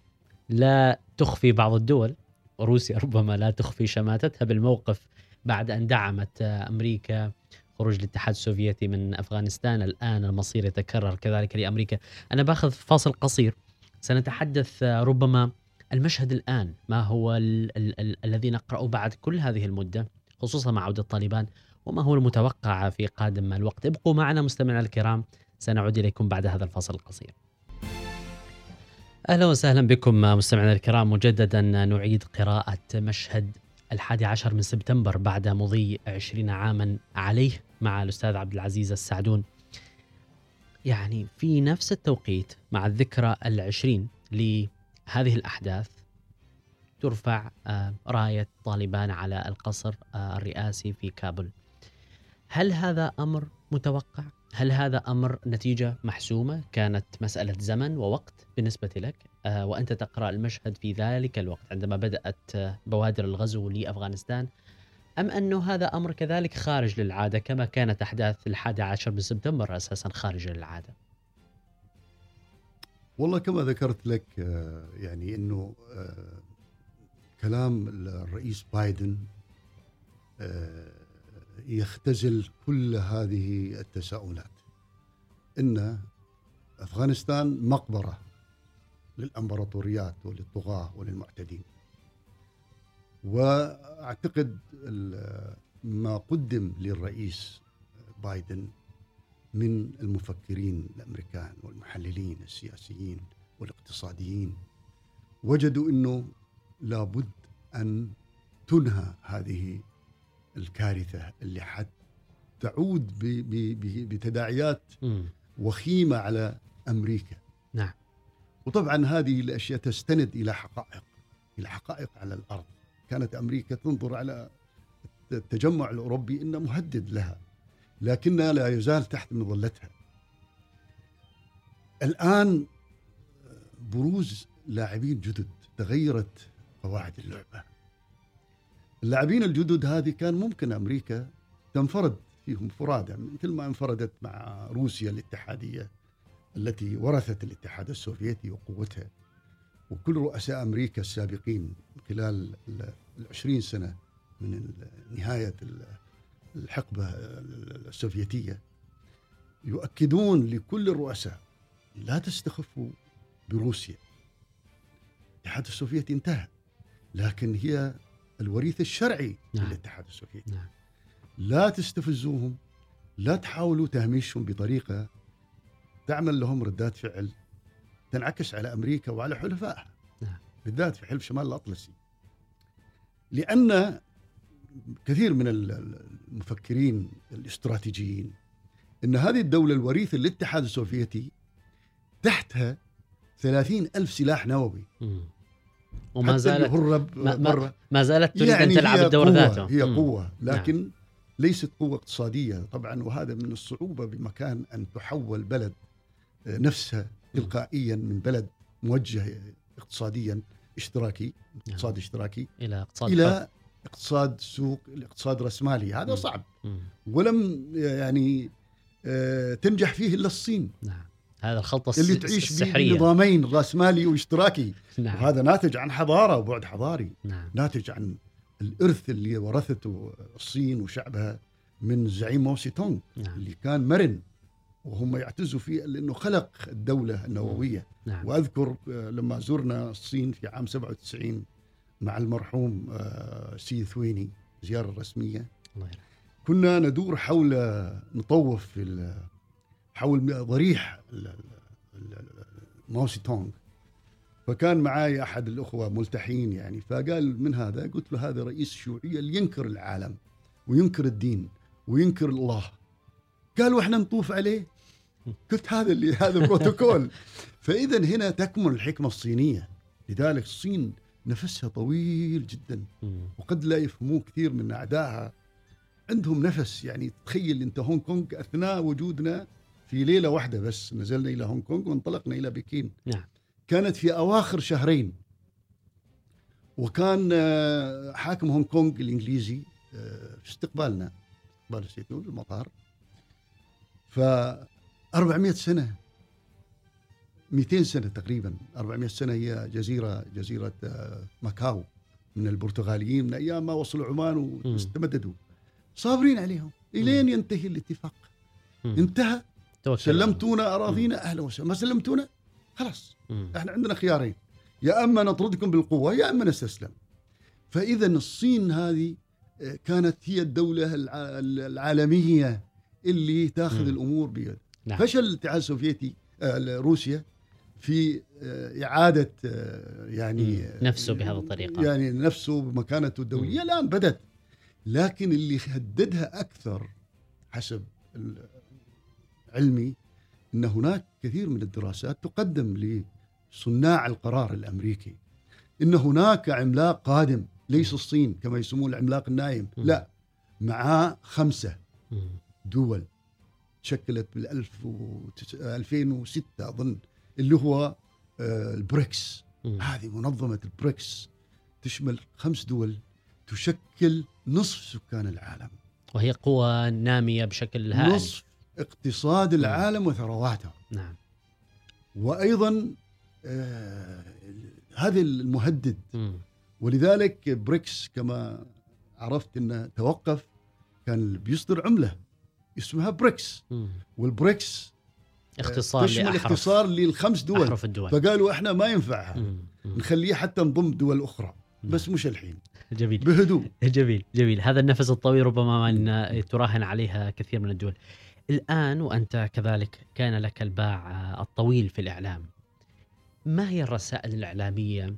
لا تخفي بعض الدول وروسيا ربما لا تخفي شماتتها بالموقف بعد أن دعمت آه، أمريكا خروج الاتحاد السوفيتي من أفغانستان. الآن المصير يتكرر كذلك لأمريكا. أنا بأخذ فاصل قصير. سنتحدث آه، ربما المشهد الآن ما هو ال- ال- ال- الذي نقرأه بعد كل هذه المدة خصوصا مع عودة طالبان وما هو المتوقع في قادم الوقت. ابقوا معنا مستمعينا الكرام سنعود إليكم بعد هذا الفاصل القصير. أهلا وسهلا بكم مستمعينا الكرام. مجددا نعيد قراءة مشهد الحادي عشر من سبتمبر بعد مضي عشرين عاما عليه مع الأستاذ عبد العزيز السعدون. يعني في نفس التوقيت مع الذكرى العشرين لهذه الأحداث ترفع آه، راية طالبان على القصر آه، الرئاسي في كابل هل هذا أمر متوقع؟ هل هذا أمر نتيجة محسومة؟ كانت مسألة زمن ووقت بالنسبة لك آه وأنت تقرأ المشهد في ذلك الوقت عندما بدأت آه، بوادر الغزو لأفغانستان أم انه هذا أمر كذلك خارج للعادة كما كانت أحداث الحادي عشر من سبتمبر أساسا خارج للعادة؟ والله كما ذكرت لك آه، يعني إنه آه، كلام الرئيس بايدن آه، يختزل كل هذه التساؤلات. إن أفغانستان مقبرة للأمبراطوريات وللطغاة وللمعتدين. وأعتقد ما قدم للرئيس بايدن من المفكرين الأمريكان والمحللين السياسيين والاقتصاديين وجدوا إنه لابد أن تنهى هذه الكارثة اللي حت تعود ب- ب- ب- بتداعيات. وخيمة على أمريكا. نعم. وطبعا هذه الأشياء تستند إلى حقائق إلى حقائق على الأرض. كانت أمريكا تنظر على التجمع الأوروبي إنه مهدد لها لكنها لا يزال تحت مظلتها. الآن بروز لاعبين جدد تغيرت قواعد اللعبة. اللاعبين الجدد هذه كان ممكن أمريكا تنفرد فيهم فرادى مثل ما انفردت مع روسيا الاتحادية التي ورثت الاتحاد السوفيتي وقوتها وكل رؤساء أمريكا السابقين خلال ال- العشرين سنة من ال- نهايه ال- الحقبة السوفيتية يؤكدون لكل الرؤساء لا تستخفوا بروسيا الاتحاد السوفيتي انتهى لكن هي الوريث الشرعي نعم. للاتحاد السوفيتي نعم. لا تستفزوهم لا تحاولوا تهميشهم بطريقة تعمل لهم ردات فعل تنعكس على أمريكا وعلى حلفائها نعم. بالذات في حلف شمال الأطلسي لأن كثير من ال- المفكرين الاستراتيجيين إن هذه الدولة الوريثة للاتحاد السوفيتي تحتها ثلاثين ألف سلاح نووي. وما زالت ما- ما- ما زالت تريد أن يعني تلعب هي الدور ذاته هي مم. قوة لكن ليست قوة اقتصادية طبعا وهذا من الصعوبة بمكان أن تحول بلد آه، نفسها تلقائيا من بلد موجه اقتصاديا اشتراكي اقتصاد اشتراكي إلى اقتصاد حر. اقتصاد سوق الاقتصاد رأسمالي هذا. صعب. ولم يعني آه، تنجح فيه إلا الصين. نعم. هذا الخلطة اللي الس- تعيش السحرية. بنظامين رأسمالي واشتراكي. نعم. وهذا ناتج عن حضارة وبعد حضاري. نعم. ناتج عن الإرث اللي ورثته الصين وشعبها من زعيم مو سي تونغ نعم. اللي كان مرن. وهم يعتزوا فيه لأنه خلق الدولة النووية. نعم. وأذكر آه، لما زرنا الصين في عام 97 مع المرحوم آه، سيد ثويني زيارة رسمية. الله يرحمه. كنا ندور حول نطوف في حول ضريح ال- ال- ال- ماو سي تونغ. فكان معي أحد الأخوة ملتحين يعني فقال من هذا؟ قلت له هذا رئيس الشيوعيه اللي ينكر العالم وينكر الدين وينكر الله. قال وإحنا نطوف عليه؟ قلت هذا اللي هذا بروتوكول فإذا هنا تكمن الحكمة الصينية. لذلك الصين نفسها طويل جدا. وقد لا يفهموه كثير من أعدائها. عندهم نفس يعني تخيل أنت هونغ كونغ أثناء وجودنا في ليلة واحدة بس نزلنا إلى هونغ كونغ وانطلقنا إلى بكين. نعم. كانت في أواخر شهرين. وكان آه، حاكم هونغ كونغ الإنجليزي آه، في استقبالنا استقبال السيتون في المطار ف 400 سنة 200 سنة تقريبا 400 سنة هي جزيرة جزيرة آه، ماكاو من البرتغاليين من أيام ما وصلوا عمان واستمددوا صابرين عليهم. إلين ينتهي الاتفاق. انتهى. سلمتونا أراضينا أهلا وسهلا. ما سلمتونا؟ خلاص. إحنا عندنا خيارين. يا أما نطردكم بالقوة يا أما نستسلم. فاذا الصين هذه آه، كانت هي الدولة الع- العالمية اللي تاخذ. الأمور بيد. نعم. فشل الاتحاد السوفيتي آه، روسيا في آه، إعادة آه، يعني مم. نفسه بهذه الطريقة. يعني نفسه بمكانته الدولية الآن بدت لكن اللي هددها أكثر حسب علمي إن هناك كثير من الدراسات تقدم لصناع القرار الأمريكي إن هناك عملاق قادم ليس الصين كما يسمون العملاق النايم. لا معاه خمسة مم. دول تشكلت بال 2006 أظن اللي هو آه، البريكس. هذه منظمة البريكس تشمل خمس دول تشكل نصف سكان العالم. وهي قوة نامية بشكل هائل. نصف اقتصاد العالم وثرواته نعم. وأيضا آه هذا المهدد. مم. ولذلك بريكس كما عرفت انه توقف كان بيصدر عملة اسمها بريكس. مم. والبريكس اختصار تشمل اختصار للخمس دول. أحرف الدول. فقالوا إحنا ما ينفعها مم. مم. نخليه حتى نضم دول أخرى. بس مش الحين. جميل. بهدوء. جميل جميل. هذا النفس الطويل ربما من تراهن عليها كثير من الدول. الآن وأنت كذلك كان لك الباع الطويل في الإعلام. ما هي الرسائل الإعلامية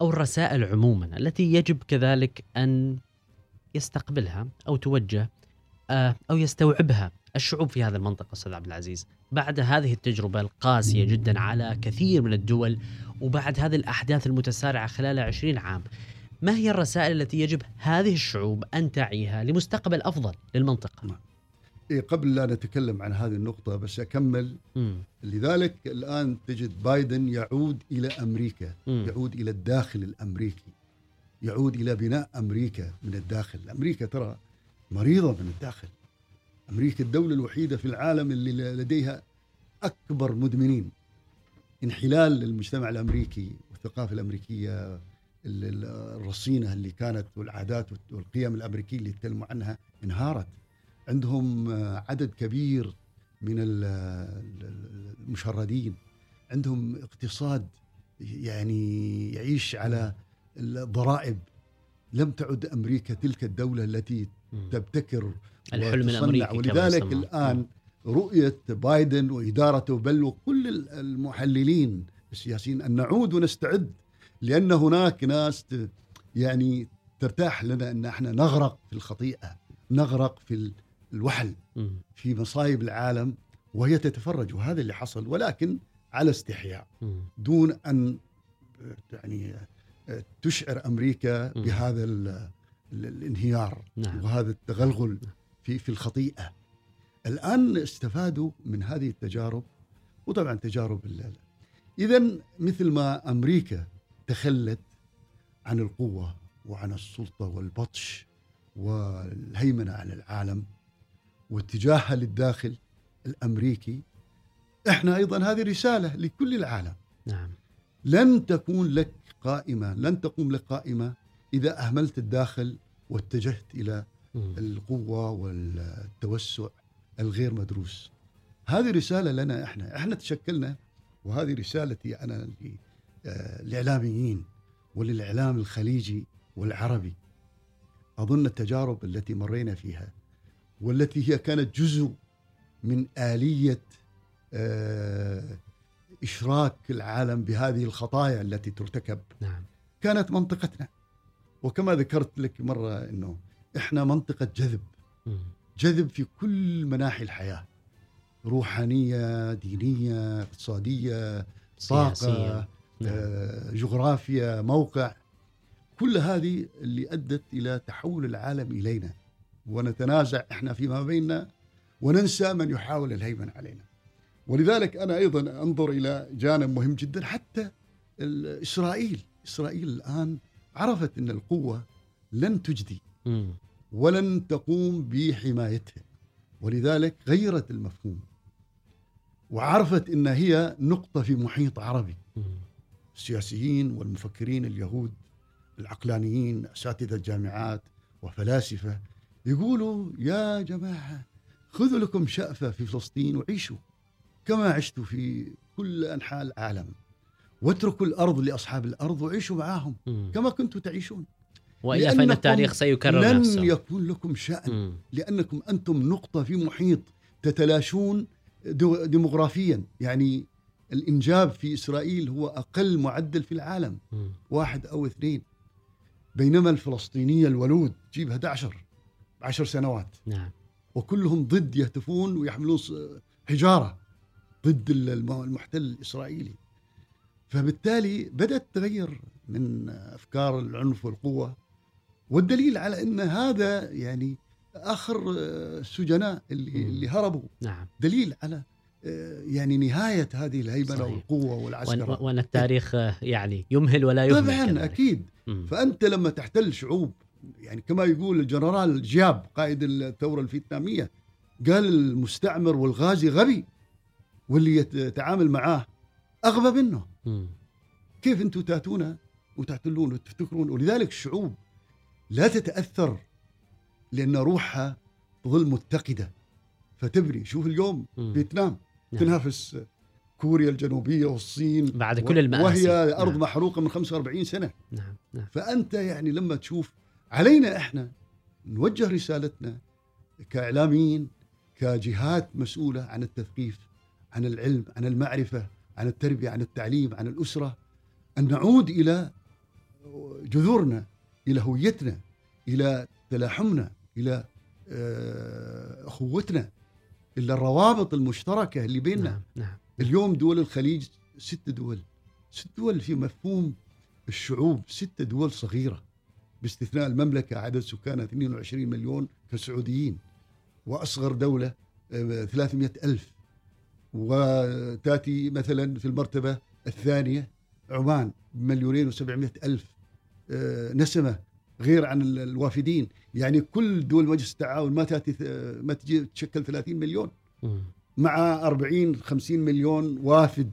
أو الرسائل عموما التي يجب كذلك أن يستقبلها أو توجه آه، أو يستوعبها الشعوب في هذه المنطقة أستاذ عبد العزيز. بعد هذه التجربة القاسية جدا على كثير من الدول وبعد هذه الأحداث المتسارعة خلال 20 عام ما هي الرسائل التي يجب هذه الشعوب أن تعيها لمستقبل أفضل للمنطقة؟ إيه قبل لا نتكلم عن هذه النقطة بس أكمل. مم. لذلك الآن تجد بايدن يعود إلى أمريكا مم. يعود إلى الداخل الأمريكي يعود إلى بناء أمريكا من الداخل. أمريكا ترى مريضة من الداخل. أمريكا الدولة الوحيدة في العالم اللي لديها أكبر مدمنين. انحلال المجتمع الأمريكي والثقافة الأمريكية ال- ال- الرصينة اللي كانت والعادات والقيم الأمريكية اللي يتكلموا عنها انهارت. عندهم آه، عدد كبير من ال- ال- المشردين. عندهم اقتصاد يعني يعيش على الضرائب لم تعد أمريكا تلك الدولة التي. تبتكر الحلم كما ولذلك. الآن رؤية بايدن وإدارته بل وكل ال- المحللين السياسيين أن نعود ونستعد لأن هناك ناس يعني ترتاح لنا أن إحنا نغرق في الخطيئة نغرق في ال- الوحل. في مصايب العالم وهي تتفرج وهذا اللي حصل ولكن على استحياء. دون أن يعني تشعر أمريكا. بهذا الانهيار نعم. وهذا التغلغل في في الخطيئة. الآن استفادوا من هذه التجارب وطبعا تجارب اذا مثل ما أمريكا تخلت عن القوة وعن السلطة والبطش والهيمنة على العالم واتجاهها للداخل الأمريكي إحنا أيضا هذه رسالة لكل العالم. نعم. لن تكون لك قائمة لن تقوم لك قائمة إذا أهملت الداخل واتجهت إلى مم. القوة والتوسع الغير مدروس. هذه رسالة لنا إحنا. إحنا تشكلنا وهذه رسالتي أنا ل- آه، وللإعلام الخليجي والعربي. أظن التجارب التي مرينا فيها والتي هي كانت جزء من آلية آه، إشراك العالم بهذه الخطايا التي ترتكب نعم. كانت منطقتنا. وكما ذكرت لك مرة إنه إحنا منطقة جذب. جذب في كل مناحي الحياة روحانية دينية اقتصادية سياسية. طاقة نعم. آه، جغرافيا موقع كل هذه اللي أدت إلى تحول العالم إلينا ونتنازع إحنا فيما بيننا وننسى من يحاول الهيمنه علينا ولذلك أنا أيضا أنظر إلى جانب مهم جدا حتى ال- إسرائيل إسرائيل الآن عرفت إن القوة لن تجدي. ولن تقوم بحمايتها ولذلك غيرت المفهوم وعرفت إن هي نقطة في محيط عربي. السياسيين والمفكرين اليهود العقلانيين أساتذة الجامعات وفلاسفة يقولوا يا جماعة خذوا لكم شأفة في فلسطين وعيشوا كما عشتوا في كل أنحاء العالم واتركوا الأرض لأصحاب الأرض وعيشوا معاهم مم. كما كنتم تعيشون. فإن لأنكم التاريخ سيكرر لن نفسه. يكون لكم شأن. مم. لأنكم أنتم نقطة في محيط تتلاشون ديموغرافيا. يعني الإنجاب في إسرائيل هو أقل معدل في العالم. مم. واحد أو اثنين. بينما الفلسطينية الولود تجيب 11 عشر سنوات. نعم. وكلهم ضد يهتفون ويحملون حجارة ضد الم- المحتل الإسرائيلي. فبالتالي بدأت تغير من أفكار العنف والقوة والدليل على أن هذا يعني آخر آه، السجناء اللي مم. اللي هربوا نعم دليل على آه، يعني نهاية هذه الهيمنه صحيح. والقوة وأن, والعسكرة وأن التاريخ آه، يعني يمهل ولا يهمل طبعا. أكيد مم. فأنت لما تحتل شعوب يعني كما يقول الجنرال جياب قائد الثورة الفيتنامية قال المستعمر والغازي غبي واللي يتعامل معاه أغبى منه كيف أنتم تاتون وتحتلون وتفتكرون ولذلك الشعوب لا تتأثر لأن روحها تظل متقدة فتبني شوف اليوم مم. فيتنام نعم. تنافس كوريا الجنوبية والصين بعد كل المآسي. وهي أرض نعم. محروقة من 45 سنة نعم نعم فأنت يعني لما تشوف علينا إحنا نوجه رسالتنا كإعلاميين كجهات مسؤولة عن التثقيف عن العلم عن المعرفة عن التربية عن التعليم عن الأسرة أن نعود إلى جذورنا إلى هويتنا إلى تلاحمنا إلى آه، أخوتنا إلى الروابط المشتركة اللي بيننا. نعم نعم. اليوم دول الخليج ست دول ست دول في مفهوم الشعوب ست دول صغيرة باستثناء المملكة عدد سكانها 22 مليون كسعوديين وأصغر دولة آه، 300 ألف. وتأتي مثلا في المرتبة الثانية عمان بمليونين وسبعمائة ألف آه، نسمة غير عن ال- الوافدين يعني كل دول مجلس التعاون ما تأتي آه، ما تجي تشكل 30 مليون. مع 40 50 مليون وافد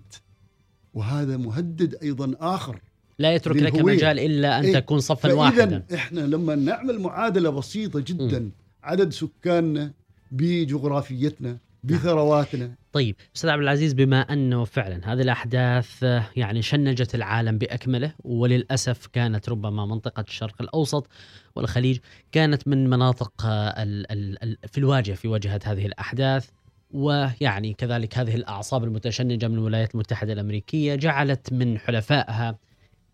وهذا مهدد أيضا آخر لا يترك لك. مجال إلا أن إيه. تكون صفا واحدا إحنا لما نعمل معادلة بسيطة جدا عدد سكاننا بجغرافيتنا بثرواتنا. طيب أستاذ عبد العزيز بما أنه فعلا هذه الأحداث آه، يعني شنجت العالم بأكمله وللأسف كانت ربما منطقة الشرق الأوسط والخليج كانت من مناطق آه، ال- ال- ال- في الواجهة في واجهة هذه الأحداث ويعني كذلك هذه الأعصاب المتشنجة من الولايات المتحدة الأمريكية جعلت من حلفائها آه،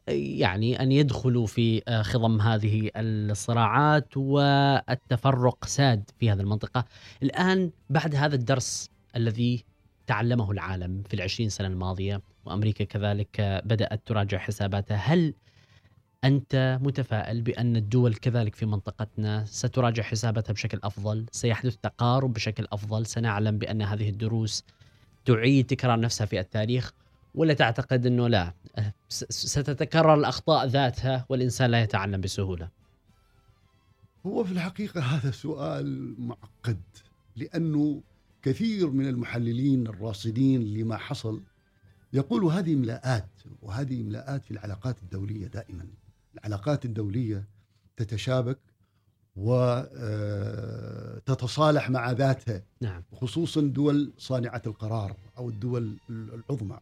يعني أن يدخلوا في آه، خضم هذه الصراعات والتفرق ساد في هذه المنطقة. الآن بعد هذا الدرس الذي تعلمه العالم في العشرين سنة الماضية وأمريكا كذلك بدأت تراجع حساباتها هل أنت متفائل بأن الدول كذلك في منطقتنا ستراجع حساباتها بشكل أفضل؟ سيحدث تقارب بشكل أفضل؟ سنعلم بأن هذه الدروس تعيد تكرار نفسها في التاريخ؟ ولا تعتقد أنه لا؟ س- ستتكرر الأخطاء ذاتها والإنسان لا يتعلم بسهولة. هو في الحقيقة هذا سؤال معقد لأنه كثير من المحللين الراصدين لما حصل يقولوا هذه املاءات وهذه املاءات في العلاقات الدولية دائما. العلاقات الدولية تتشابك وتتصالح مع ذاتها نعم. خصوصا دول صانعة القرار أو الدول العظمى.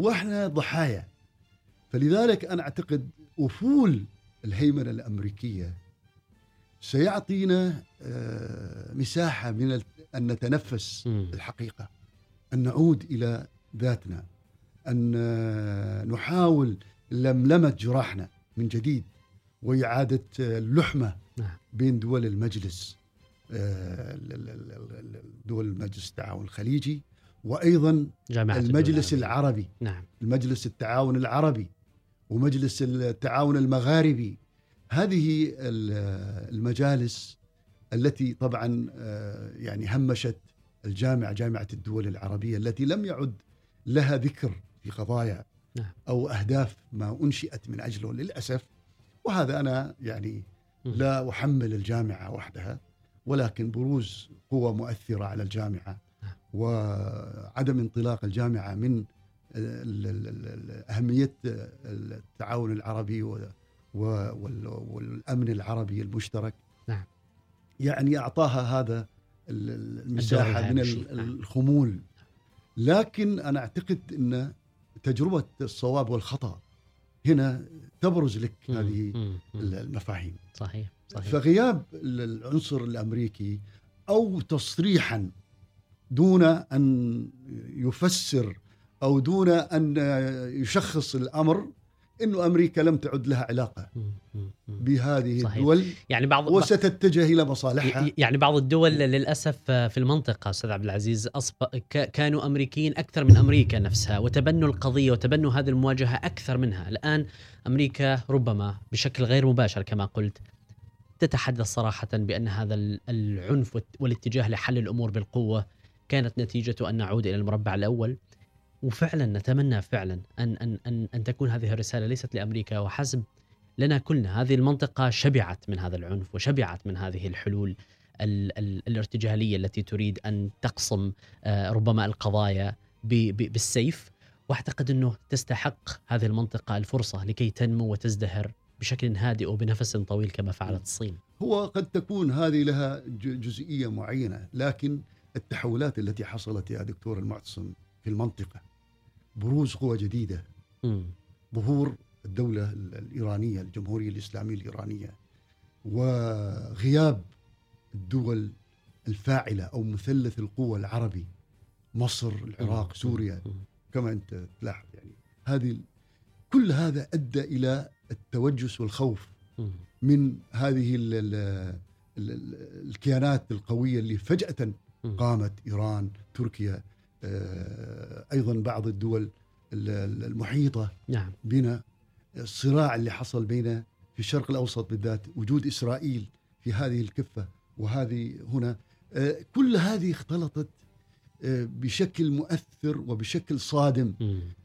وإحنا ضحايا فلذلك أنا أعتقد أفول الهيمنة الأمريكية سيعطينا آه، مساحة من أن نتنفس مم. الحقيقة أن نعود إلى ذاتنا أن آه، نحاول لملمة جراحنا من جديد وإعادة آه، اللحمة نعم. بين دول المجلس ال- ال- ال- ال- دول المجلس التعاون الخليجي وأيضا جامعة المجلس العربية. العربي نعم المجلس التعاون العربي ومجلس التعاون المغاربي هذه ال- المجالس التي طبعا آه، يعني همشت الجامعة جامعة الدول العربية التي لم يعد لها ذكر في قضايا نعم. أو أهداف ما أنشئت من أجله للأسف وهذا أنا يعني. لا أحمل الجامعة وحدها ولكن بروز قوى مؤثرة على الجامعة. وعدم انطلاق الجامعة من أهمية التعاون العربي و- و- وال- والأمن العربي المشترك نعم. يعني أعطاها هذا ال- ال- المساحة من نعم. الخمول لكن أنا أعتقد أن تجربة الصواب والخطأ هنا تبرز لك. هذه. المفاهيم صحيح صحيح فغياب العنصر الأمريكي أو تصريحا دون أن يفسر أو دون أن يشخص الأمر إنه أمريكا لم تعد لها علاقة. بهذه صحيح. الدول يعني بعض وستتجه إلى مصالحها يعني بعض الدول للأسف في المنطقة أستاذ عبد العزيز أصب... كانوا أمريكيين أكثر من أمريكا نفسها وتبنوا القضية وتبنوا هذه المواجهة أكثر منها، الآن أمريكا ربما بشكل غير مباشر كما قلت تتحدث صراحة بأن هذا ال- العنف والاتجاه لحل الأمور بالقوة كانت نتيجة أن نعود إلى المربع الأول. وفعلا نتمنى فعلا أن, أن, أن, أن تكون هذه الرسالة ليست لأمريكا وحسب لنا كلنا. هذه المنطقة شبعت من هذا العنف وشبعت من هذه الحلول ال ال الارتجالية التي تريد أن تقصم آه، ربما القضايا بالسيف. واعتقد أنه تستحق هذه المنطقة الفرصة لكي تنمو وتزدهر بشكل هادئ وبنفس طويل كما فعلت الصين. هو قد تكون هذه لها جزئية معينة لكن التحولات التي حصلت يا دكتور المعتصم في المنطقة بروز قوى جديدة مم. ظهور الدولة ال- الإيرانية الجمهورية الإسلامية الإيرانية وغياب الدول الفاعلة أو مثلث القوى العربي مصر العراق سوريا. كما أنت تلاحظ يعني هذه كل هذا أدى إلى التوجس والخوف. من هذه ال ال ال ال الكيانات القوية اللي فجأة مم. قامت إيران تركيا آه، أيضا بعض الدول ال- ال- المحيطة نعم. بنا. الصراع اللي حصل بين في الشرق الأوسط بالذات وجود إسرائيل في هذه الكفة وهذه هنا آه، كل هذه اختلطت آه، بشكل مؤثر وبشكل صادم.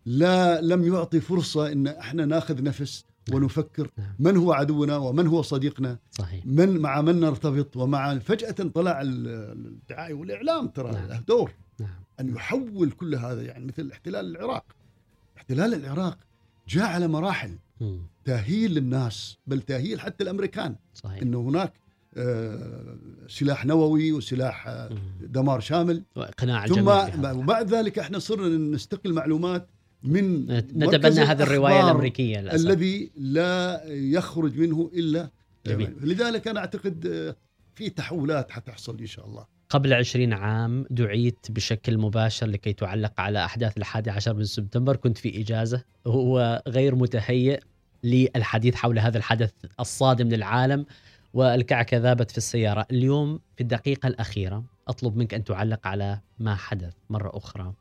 لا لم يعطي فرصة إن إحنا ناخذ نفس ونفكر نعم. من هو عدونا ومن هو صديقنا صحيح من مع من نرتبط ومع فجأة طلع ال- الدعاية والإعلام ترى نعم. له دور نعم أن يحول كل هذا يعني مثل احتلال العراق احتلال العراق جاء على مراحل مم. تاهيل للناس بل تاهيل حتى الأمريكان صحيح إنه هناك آه، سلاح نووي وسلاح آه،. دمار شامل واقناع ثم. وبعد ذلك إحنا صرنا نستقل معلومات من نتبنى هذه الرواية الأمريكية للأسف. الذي لا يخرج منه إلا جميل. لذلك أنا أعتقد آه، في تحولات حتحصل إن شاء الله. قبل عشرين عام دعيت بشكل مباشر لكي تعلق على أحداث الحادي عشر من سبتمبر. كنت في إجازة. وهو غير متهيئ للحديث حول هذا الحدث الصادم للعالم والكعكة ذابت في السيارة. اليوم في الدقيقة الأخيرة أطلب منك أن تعلق على ما حدث مرة أخرى.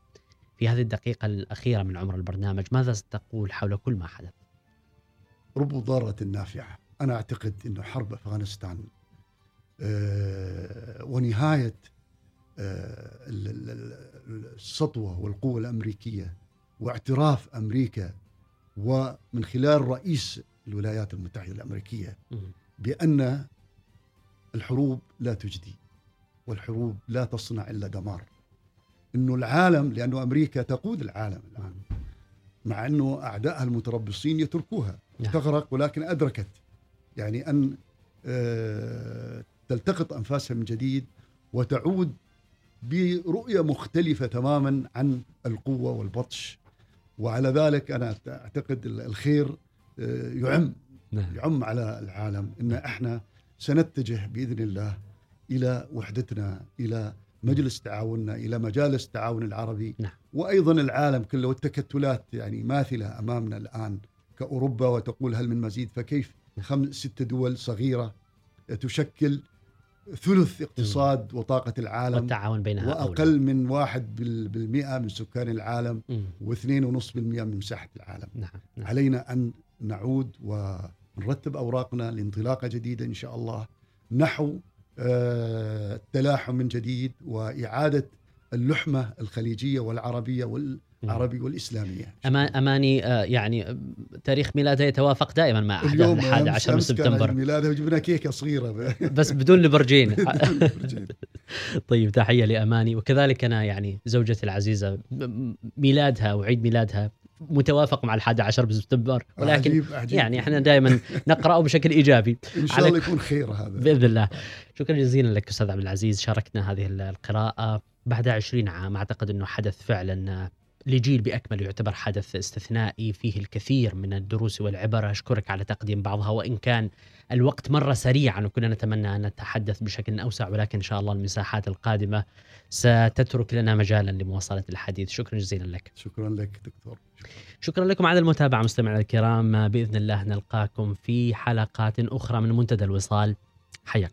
في هذه الدقيقة الأخيرة من عمر البرنامج ماذا ستقول حول كل ما حدث؟ رب ضارة نافعة. أنا أعتقد أنه حرب أفغانستان آه، ونهاية آه، ال- ال- ال- السطوة والقوة الأمريكية واعتراف أمريكا ومن خلال رئيس الولايات المتحدة الأمريكية. بأن الحروب لا تجدي والحروب لا تصنع إلا دمار. أنه العالم لأنه أمريكا تقود العالم الآن مع أنه أعدائها المتربصين يتركوها نعم. تغرق ولكن أدركت يعني أن آه، تلتقط أنفاسها من جديد وتعود برؤية مختلفة تماما عن القوة والبطش. وعلى ذلك أنا أعتقد الخير آه، يعم نعم. يعم على العالم إن إحنا سنتجه بإذن الله إلى وحدتنا إلى مجلس تعاوننا إلى مجالس التعاون العربي نعم. وأيضا العالم كله والتكتلات يعني ماثله أمامنا الآن كأوروبا وتقول هل من مزيد فكيف خمس ست دول صغيرة تشكل ثلث اقتصاد وطاقة العالم والتعاون بينها أولى. وأقل من واحد بال- بالمئة من سكان العالم مم. واثنين ونصف بالمئة من مساحة العالم نعم نعم علينا أن نعود ونرتب أوراقنا لانطلاقة جديدة إن شاء الله نحو التلاحم من جديد وإعادة اللحمة الخليجية والعربية والعربي والإسلامية. أما أماني آه، يعني آه، تاريخ ميلادها يتوافق دائما مع أحداث اليوم الحادي عشر من سبتمبر. ميلادها وجبنا كيكة صغيرة. بس بدون البرجين طيب تحية لأماني. وكذلك أنا يعني زوجتي العزيزة ميلادها وعيد ميلادها متوافق مع الحادي عشر من سبتمبر ولكن عجيب عجيب يعني إحنا دائما نقرأه بشكل إيجابي. إن شاء الله يكون خير هذا. بإذن الله. شكرا جزيلا لك أستاذ عبد العزيز شاركنا هذه القراءة بعد 20 عام. أعتقد إنه حدث فعلا لجيل باكمله يعتبر حدث استثنائي فيه الكثير من الدروس والعبر أشكرك على تقديم بعضها وإن كان الوقت مر سريعا وكنا نتمنى أن نتحدث بشكل أوسع ولكن إن شاء الله المساحات القادمة ستترك لنا مجالا لمواصلة الحديث. شكرا جزيلا لك. شكرا لك دكتور. شكرا لكم على المتابعة مستمعينا الكرام. بإذن الله نلقاكم في حلقات أخرى من منتدى الوصال. حياكم.